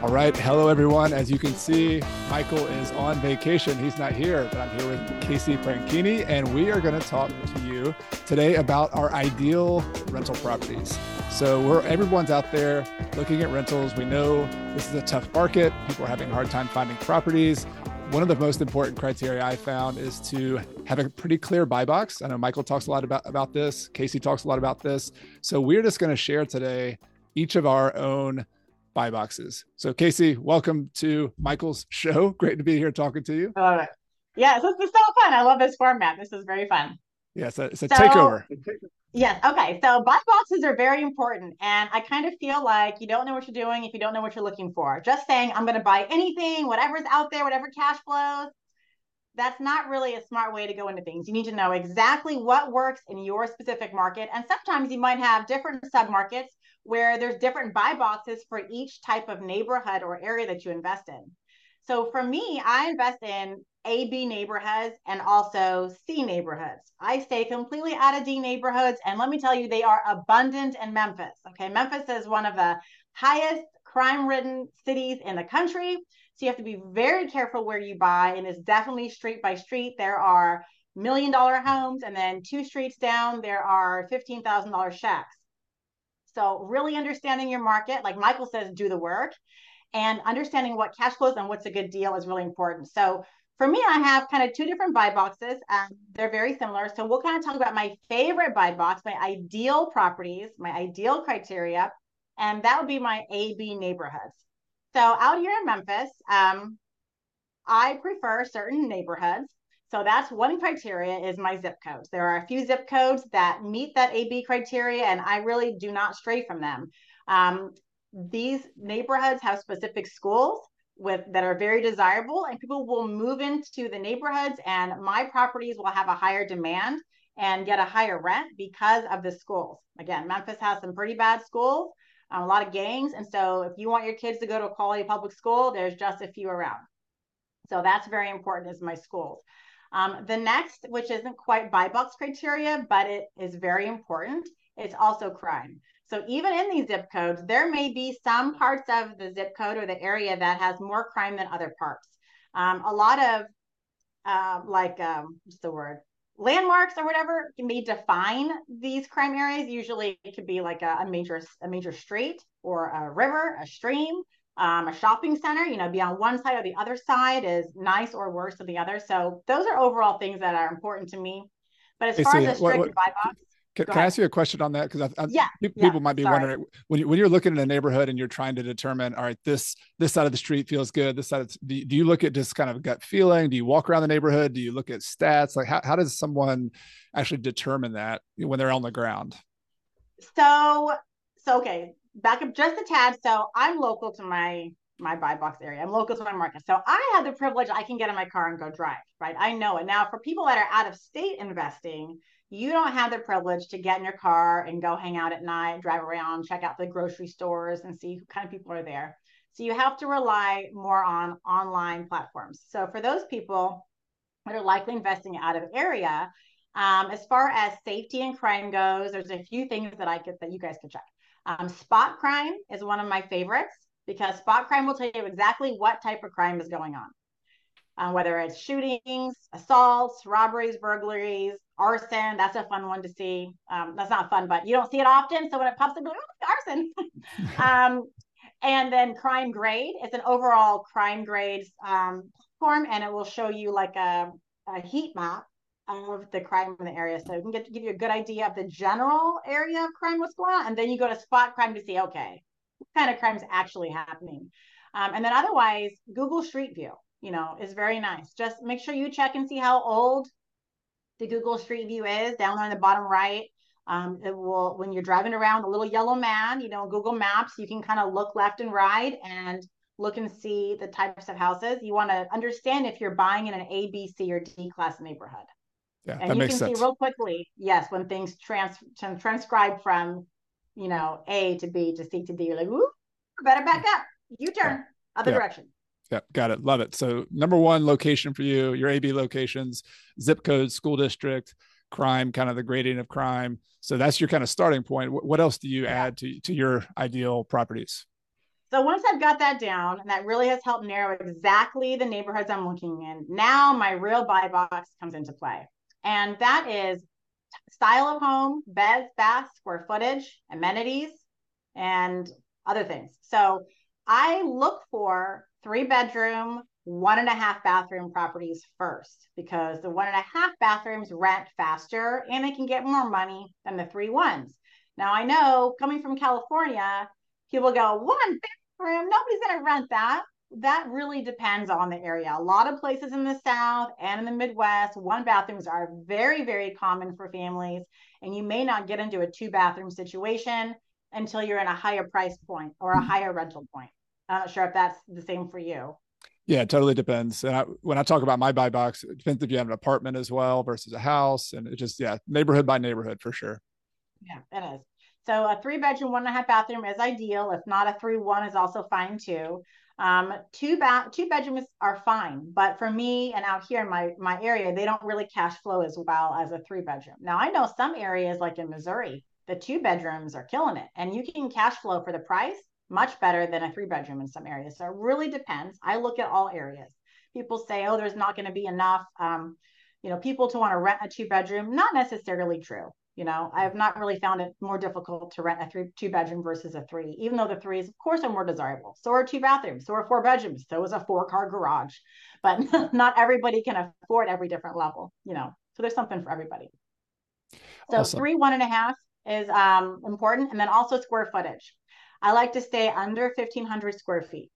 All right. Hello, everyone. As you can see, Michael is on vacation. He's not here, but I'm here with Casey Franchini, and we are going to talk to you today about our ideal rental properties. So, we're everyone's out there looking at rentals. We know this is a tough market. People are having a hard time finding properties. One of the most important criteria I found is to have a pretty clear buy box. I know Michael talks a lot about, about this. Casey talks a lot about this. So, we're just going to share today each of our own buy boxes. So, Casey, welcome to Michael's show. Great to be here talking to you. I love it. Yeah, this is so fun. I love this format. This is very fun. Yeah, it's a, it's a so, takeover. Yes. Okay. So buy boxes are very important. And I kind of feel like you don't know what you're doing if you don't know what you're looking for. Just saying, I'm going to buy anything, whatever's out there, whatever cash flows. That's not really a smart way to go into things. You need to know exactly what works in your specific market. And sometimes you might have different sub markets where there's different buy boxes for each type of neighborhood or area that you invest in. So for me, I invest in A, B neighborhoods and also C neighborhoods. I stay completely out of D neighborhoods. And let me tell you, they are abundant in Memphis. Okay. Memphis is one of the highest crime ridden cities in the country. So you have to be very careful where you buy. And it's definitely street by street. There are million dollar homes. And then two streets down, there are $15,000 shacks. So really understanding your market, like Michael says, do the work and understanding what cash flows and what's a good deal is really important. So for me, I have kind of two different buy boxes. Um, they're very similar. So we'll kind of talk about my favorite buy box, my ideal properties, my ideal criteria, and that would be my AB neighborhoods. So out here in Memphis, um, I prefer certain neighborhoods so that's one criteria is my zip codes. There are a few zip codes that meet that AB criteria, and I really do not stray from them. Um, these neighborhoods have specific schools with that are very desirable, and people will move into the neighborhoods, and my properties will have a higher demand and get a higher rent because of the schools. Again, Memphis has some pretty bad schools, a lot of gangs, and so if you want your kids to go to a quality public school, there's just a few around. So that's very important is my schools. Um, the next, which isn't quite buy box criteria, but it is very important, it's also crime. So even in these zip codes, there may be some parts of the zip code or the area that has more crime than other parts. Um, a lot of uh, like um, what's the word landmarks or whatever may define these crime areas. Usually, it could be like a, a major a major street or a river, a stream um, a shopping center, you know, be on one side or the other side is nice or worse than the other. So those are overall things that are important to me. But as hey, far see, as a strict what, what, buy box, can, can I ask you a question on that? Because yeah, people yeah, might be sorry. wondering when, you, when you're looking at a neighborhood and you're trying to determine, all right, this this side of the street feels good. This side, of, do, do you look at just kind of gut feeling? Do you walk around the neighborhood? Do you look at stats? Like how, how does someone actually determine that when they're on the ground? So so okay, back up just a tad. So I'm local to my my buy box area. I'm local to my market. So I have the privilege I can get in my car and go drive, right? I know it. Now, for people that are out of state investing, you don't have the privilege to get in your car and go hang out at night, drive around, check out the grocery stores and see what kind of people are there. So you have to rely more on online platforms. So for those people that are likely investing out of area, um, as far as safety and crime goes, there's a few things that I could that you guys can check. Um, SpotCrime is one of my favorites because SpotCrime will tell you exactly what type of crime is going on. Uh, whether it's shootings, assaults, robberies, burglaries, arson. That's a fun one to see. Um, that's not fun, but you don't see it often. So when it pops up, oh, arson. um, and then Crime Grade. It's an overall crime grades um, platform, and it will show you like a, a heat map of the crime in the area. So it can get to give you a good idea of the general area of crime, what's going on, and then you go to SpotCrime to see, okay, what kind of crime is actually happening. Um, and then otherwise, Google Street View, you know, is very nice. Just make sure you check and see how old the Google Street View is down there in the bottom right. Um, it will when you're driving around a little yellow man, you know, Google Maps, you can kind of look left and right and look and see the types of houses. You want to understand if you're buying in an A, B, C, or D class neighborhood. Yeah, and that you makes can sense. see real quickly, yes, when things trans transcribe from, you know, A to B to C to D, you're like, ooh, better back up. U turn, yeah. other yeah. direction. Yeah, got it. Love it. So number one location for you, your AB locations, zip code, school district, crime, kind of the grading of crime. So that's your kind of starting point. What else do you yeah. add to, to your ideal properties? So once I've got that down, and that really has helped narrow exactly the neighborhoods I'm looking in, now my real buy box comes into play. And that is style of home, beds, baths, square footage, amenities, and other things. So I look for three bedroom, one and a half bathroom properties first because the one and a half bathrooms rent faster and they can get more money than the three ones. Now I know coming from California, people go, one bathroom, nobody's going to rent that. That really depends on the area. A lot of places in the South and in the Midwest, one bathrooms are very, very common for families. And you may not get into a two bathroom situation until you're in a higher price point or a mm-hmm. higher rental point. I'm not sure if that's the same for you. Yeah, it totally depends. And I, when I talk about my buy box, it depends if you have an apartment as well versus a house. And it just, yeah, neighborhood by neighborhood for sure. Yeah, it is. So a three bedroom, one and a half bathroom is ideal. If not, a three one is also fine too. Um, two bath, two bedrooms are fine, but for me and out here in my my area, they don't really cash flow as well as a three bedroom. Now I know some areas like in Missouri, the two bedrooms are killing it, and you can cash flow for the price much better than a three bedroom in some areas. So it really depends. I look at all areas. People say, oh, there's not going to be enough, um, you know, people to want to rent a two bedroom. Not necessarily true. You know, I have not really found it more difficult to rent a three two bedroom versus a three, even though the threes, of course, are more desirable. So are two bathrooms, so are four bedrooms, so is a four car garage. But not everybody can afford every different level, you know. So there's something for everybody. So awesome. three, one and a half is um, important, and then also square footage. I like to stay under 1500 square feet.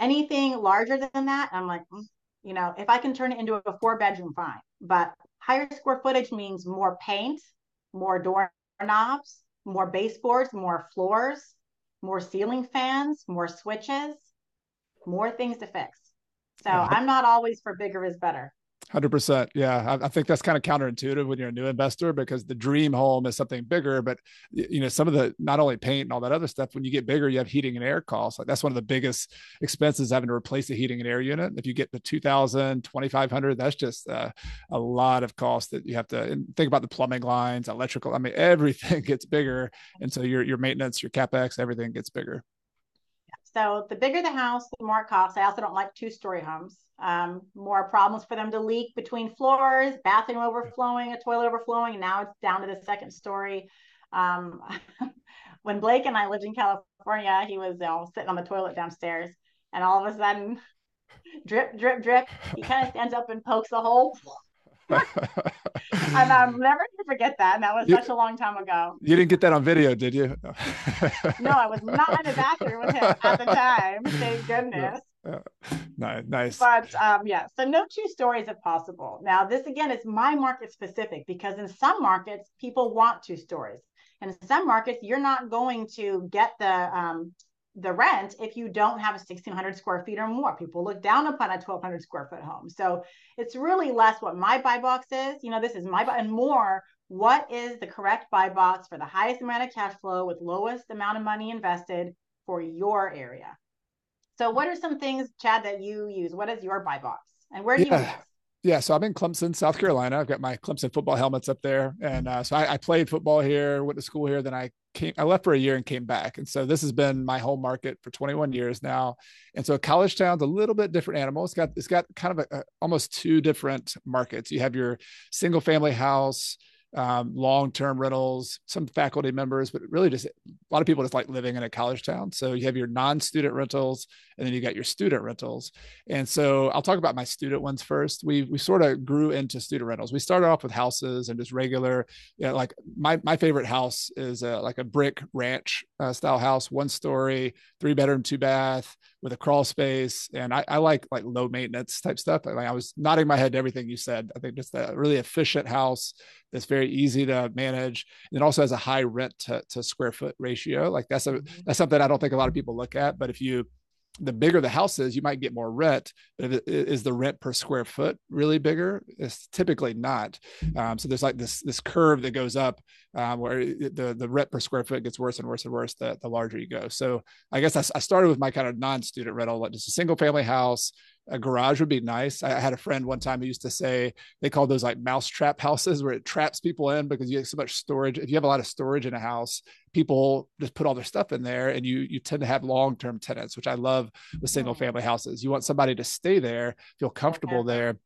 Anything larger than that, I'm like, mm, you know, if I can turn it into a four bedroom, fine. But higher square footage means more paint, more doorknobs, more baseboards, more floors, more ceiling fans, more switches, more things to fix. So I'm not always for bigger is better. Hundred percent. Yeah, I, I, think that's kind of counterintuitive when you're a new investor because the dream home is something bigger. But you know, some of the not only paint and all that other stuff. When you get bigger, you have heating and air costs. Like that's one of the biggest expenses having to replace a heating and air unit. If you get the 2000, 2500, that's just uh, a lot of cost that you have to think about the plumbing lines, electrical. I mean, everything gets bigger, and so your your maintenance, your capex, everything gets bigger. So the bigger the house, the more it costs. I also don't like two story homes. Um, more problems for them to leak between floors, bathroom overflowing, a toilet overflowing, and now it's down to the second story. Um, when Blake and I lived in California, he was you know, sitting on the toilet downstairs, and all of a sudden, drip, drip, drip. He kind of stands up and pokes a hole. and I'm never gonna forget that. And that was you, such a long time ago. You didn't get that on video, did you? no, I was not in the bathroom with him at the time. Thank goodness. Yeah. Nice. But um, yeah, so no two stories if possible. Now, this again is my market specific because in some markets people want two stories, and in some markets you're not going to get the um, the rent if you don't have a 1600 square feet or more. People look down upon a 1200 square foot home. So it's really less what my buy box is. You know, this is my buy and more what is the correct buy box for the highest amount of cash flow with lowest amount of money invested for your area. So what are some things, Chad, that you use? What is your buy box and where do yeah. you invest? Yeah, so I'm in Clemson, South Carolina. I've got my Clemson football helmets up there, and uh, so I, I, played football here, went to school here. Then I came, I left for a year and came back, and so this has been my home market for 21 years now. And so college town's a little bit different animal. It's got it's got kind of a, a, almost two different markets. You have your single family house um, long-term rentals, some faculty members, but really just a lot of people just like living in a college town. So you have your non-student rentals, and then you got your student rentals. And so I'll talk about my student ones first. We we sort of grew into student rentals. We started off with houses and just regular, you know, like my my favorite house is a, like a brick ranch uh, style house, one story, three bedroom, two bath with a crawl space. And I, I like like low maintenance type stuff. I, I was nodding my head to everything you said. I think just a really efficient house that's very easy to manage and it also has a high rent to, to square foot ratio. Like that's a mm-hmm. that's something I don't think a lot of people look at. But if you the bigger the house is, you might get more rent. But it, is the rent per square foot really bigger? It's typically not. Um, so there's like this this curve that goes up um, where the the rent per square foot gets worse and worse and worse the, the larger you go. So I guess I, I started with my kind of non-student rental, just a single family house a garage would be nice. I had a friend one time who used to say they call those like mouse trap houses where it traps people in because you have so much storage. If you have a lot of storage in a house, people just put all their stuff in there and you you tend to have long-term tenants, which I love with single family houses. You want somebody to stay there, feel comfortable there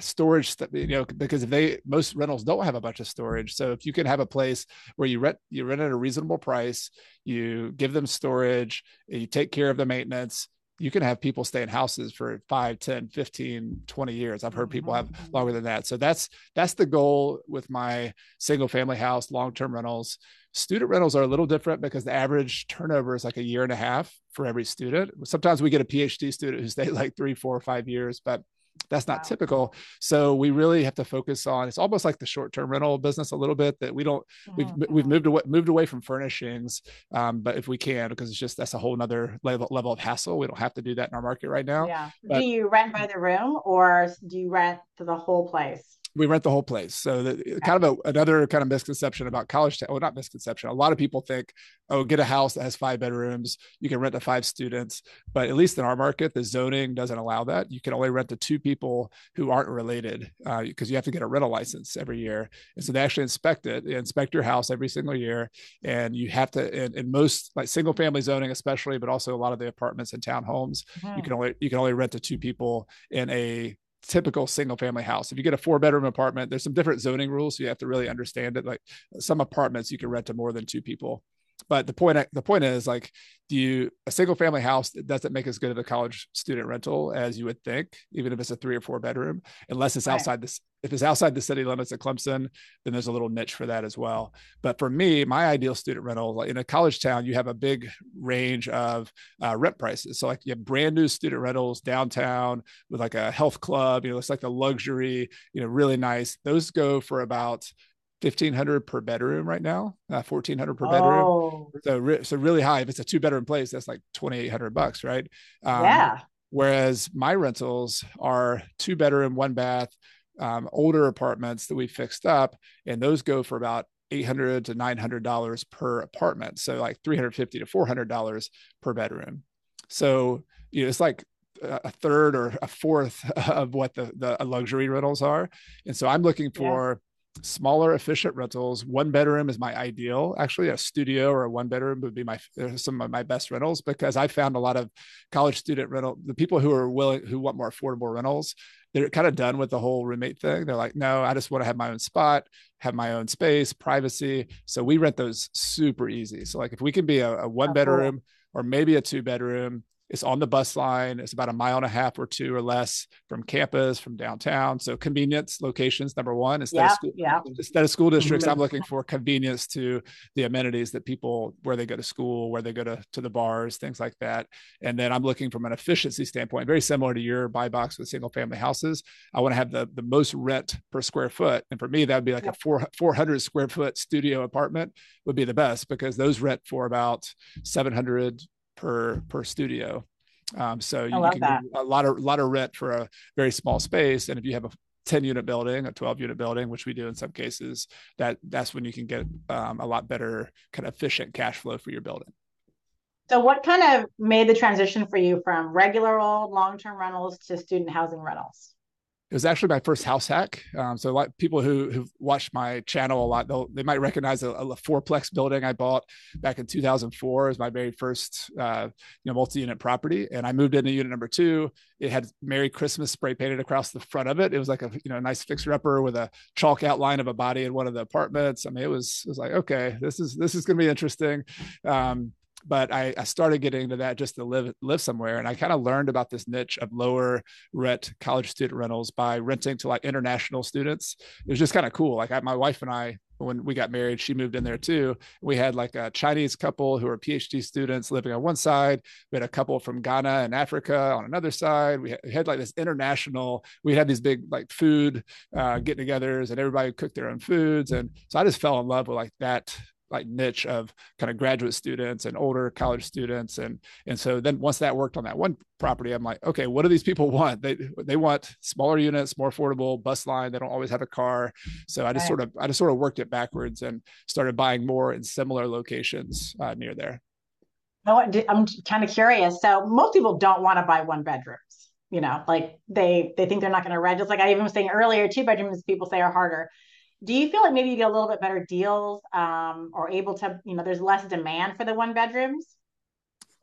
storage you know because if they most rentals don't have a bunch of storage so if you can have a place where you rent you rent at a reasonable price you give them storage you take care of the maintenance you can have people stay in houses for 5 10 15 20 years. I've heard people have mm-hmm. longer than that. So that's that's the goal with my single family house long-term rentals. Student rentals are a little different because the average turnover is like a year and a half for every student. Sometimes we get a phd student who stayed like three four or five years but that's not wow. typical so we really have to focus on it's almost like the short-term rental business a little bit that we don't we've mm-hmm. we've moved away moved away from furnishings um, but if we can because it's just that's a whole nother level level of hassle we don't have to do that in our market right now yeah but, do you rent by the room or do you rent to the whole place we rent the whole place. So the, kind of a, another kind of misconception about college town. Well, not misconception. A lot of people think, oh, get a house that has five bedrooms. You can rent to five students. But at least in our market, the zoning doesn't allow that. You can only rent to two people who aren't related because uh, you have to get a rental license every year. And so they actually inspect it, they inspect your house every single year. And you have to, in, in most like single family zoning, especially, but also a lot of the apartments and townhomes, mm-hmm. you can only you can only rent to two people in a typical single family house. If you get a four bedroom apartment, there's some different zoning rules. So you have to really understand it. Like some apartments you can rent to more than two people. But the point the point is like, do you a single family house doesn't make as good of a college student rental as you would think, even if it's a three or four bedroom, unless it's right. outside this. If it's outside the city limits of Clemson, then there's a little niche for that as well. But for me, my ideal student rental in a college town, you have a big range of uh, rent prices. So like you have brand new student rentals downtown with like a health club, you know, it's like the luxury, you know, really nice. Those go for about 1500 per bedroom right now uh, 1400 per bedroom. Oh. so, so really high. If it's a two bedroom place that's like 2800 bucks right? Um, yeah. whereas my rentals are two bedroom one bath um, older apartments that we fixed up and those go for about 800 to 900 dollars per apartment. So like 350 to 400 dollars per bedroom. So you know it's like a third or a fourth of what the the luxury rentals are. And so i'm looking for smaller efficient rentals. One bedroom is my ideal. Actually a studio or a one bedroom would be my uh, some of my best rentals because i found a lot of college student rental the people who are willing who want more affordable rentals they're kind of done with the whole roommate thing. They're like no i just want to have my own spot have my own space privacy. So we rent those super easy. So like if we can be a, a one bedroom or maybe a two bedroom it's on the bus line. It's about a mile and a half or two or less from campus, from downtown. So convenience locations, number one. Instead yeah, of school, yeah. instead of school districts, I'm mm-hmm. looking for convenience to the amenities that people where they go to school, where they go to, to the bars, things like that. And then I'm looking from an efficiency standpoint, very similar to your buy box with single family houses. I want to have the, the most rent per square foot. And for me, that would be like a four, 400 square foot studio apartment would be the best because those rent for about 700 per per studio. Um, so you can that. get a lot of lot of rent for a very small space, and if you have a 10 unit building, a 12 unit building, which we do in some cases, that that's when you can get um, a lot better kind of efficient cash flow for your building. So, what kind of made the transition for you from regular old long term rentals to student housing rentals? It was actually my first house hack. Um, so like people who who've watched my channel a lot, they might recognize a, a fourplex building I bought back in 2004 as my very first, uh, you know, multi-unit property. And I moved into unit number two. It had Merry Christmas spray painted across the front of it. It was like a, you know, nice fixer upper with a chalk outline of a body in one of the apartments. I mean, it was, it was like, okay, this is, this is going to be interesting. Um, but I, I, started getting into that just to live live somewhere and i kind of learned about this niche of lower rent college student rentals by renting to like international students it was just kind of cool like I, my wife and i when we got married, she moved in there too. We had like a Chinese couple who were PhD students living on one side. We had a couple from Ghana and Africa on another side. We had, like this international. We had these big like food uh, get-togethers, and everybody cooked their own foods. And so I just fell in love with like that like niche of kind of graduate students and older college students. And and so then once that worked on that one property i'm like okay what do these people want? They they want smaller units more affordable bus line. They don't always have a car. So i just right. sort of i just sort of worked it backwards and started buying more in similar locations uh, near there. I'm kind of curious. So most people don't want to buy one bedrooms you know? Like they they think they're not going to rent. Just like i even was saying earlier two bedrooms people say are harder do you feel like maybe you get a little bit better deals um, or able to, you know, there's less demand for the one bedrooms?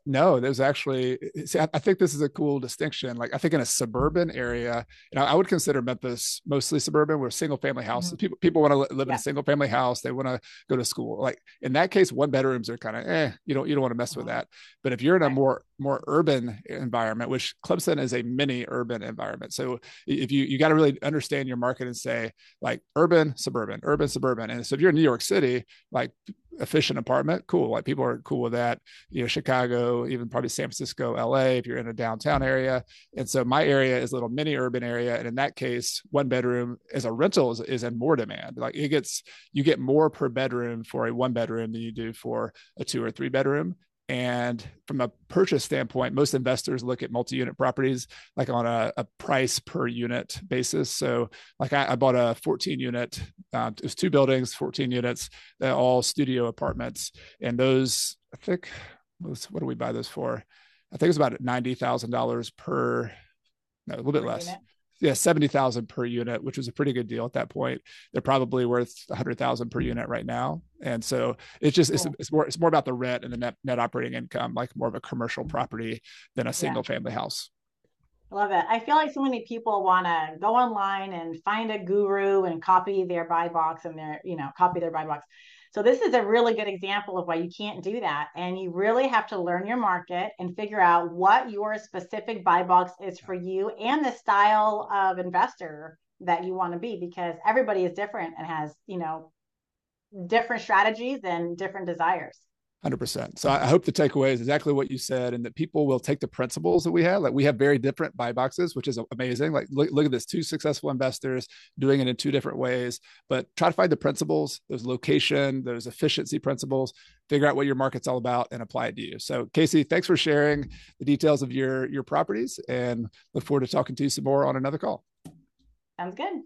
no there's actually see, I, think this is a cool distinction like i think in a suburban area you know i would consider memphis mostly suburban where single family houses mm-hmm. people people want to live yeah. in a single family house they want to go to school like in that case one bedrooms are kind of eh you don't you don't want to mess with mm-hmm. that but if you're in a more more urban environment which clemson is a mini urban environment so if you you got to really understand your market and say like urban suburban urban suburban and so if you're in new york city like efficient apartment, cool. Like people are cool with that. You know, Chicago, even probably San Francisco, LA, if you're in a downtown area. And so my area is a little mini urban area. And in that case, one bedroom as a rental is, is in more demand. Like it gets, you get more per bedroom for a one bedroom than you do for a two or three bedroom. And from a purchase standpoint, most investors look at multi-unit properties like on a, a price per unit basis. So, like I, I bought a 14 unit, uh, it was two buildings, 14 units, they're all studio apartments, and those I think what do we buy those for? I think it's about ninety thousand dollars per, no, a little bit less. Unit yeah, 70,000 per unit, which was a pretty good deal at that point. They're probably worth 100,000 per unit right now. And so it's just, it's, it's more, it's more about the rent and the net, net operating income, like more of a commercial property than a single yeah. family house. I love it. I feel like so many people want to go online and find a guru and copy their buy box and their, you know, copy their buy box. So this is a really good example of why you can't do that. And you really have to learn your market and figure out what your specific buy box is for you and the style of investor that you want to be because everybody is different and has, you know, different strategies and different desires. 100%. So I hope the takeaway is exactly what you said, and that people will take the principles that we have. Like we have very different buy boxes, which is amazing. Like look, look at this two successful investors doing it in two different ways, but try to find the principles, those location, those efficiency principles, figure out what your market's all about and apply it to you. So Casey, thanks for sharing the details of your, your properties and look forward to talking to you some more on another call. Sounds good.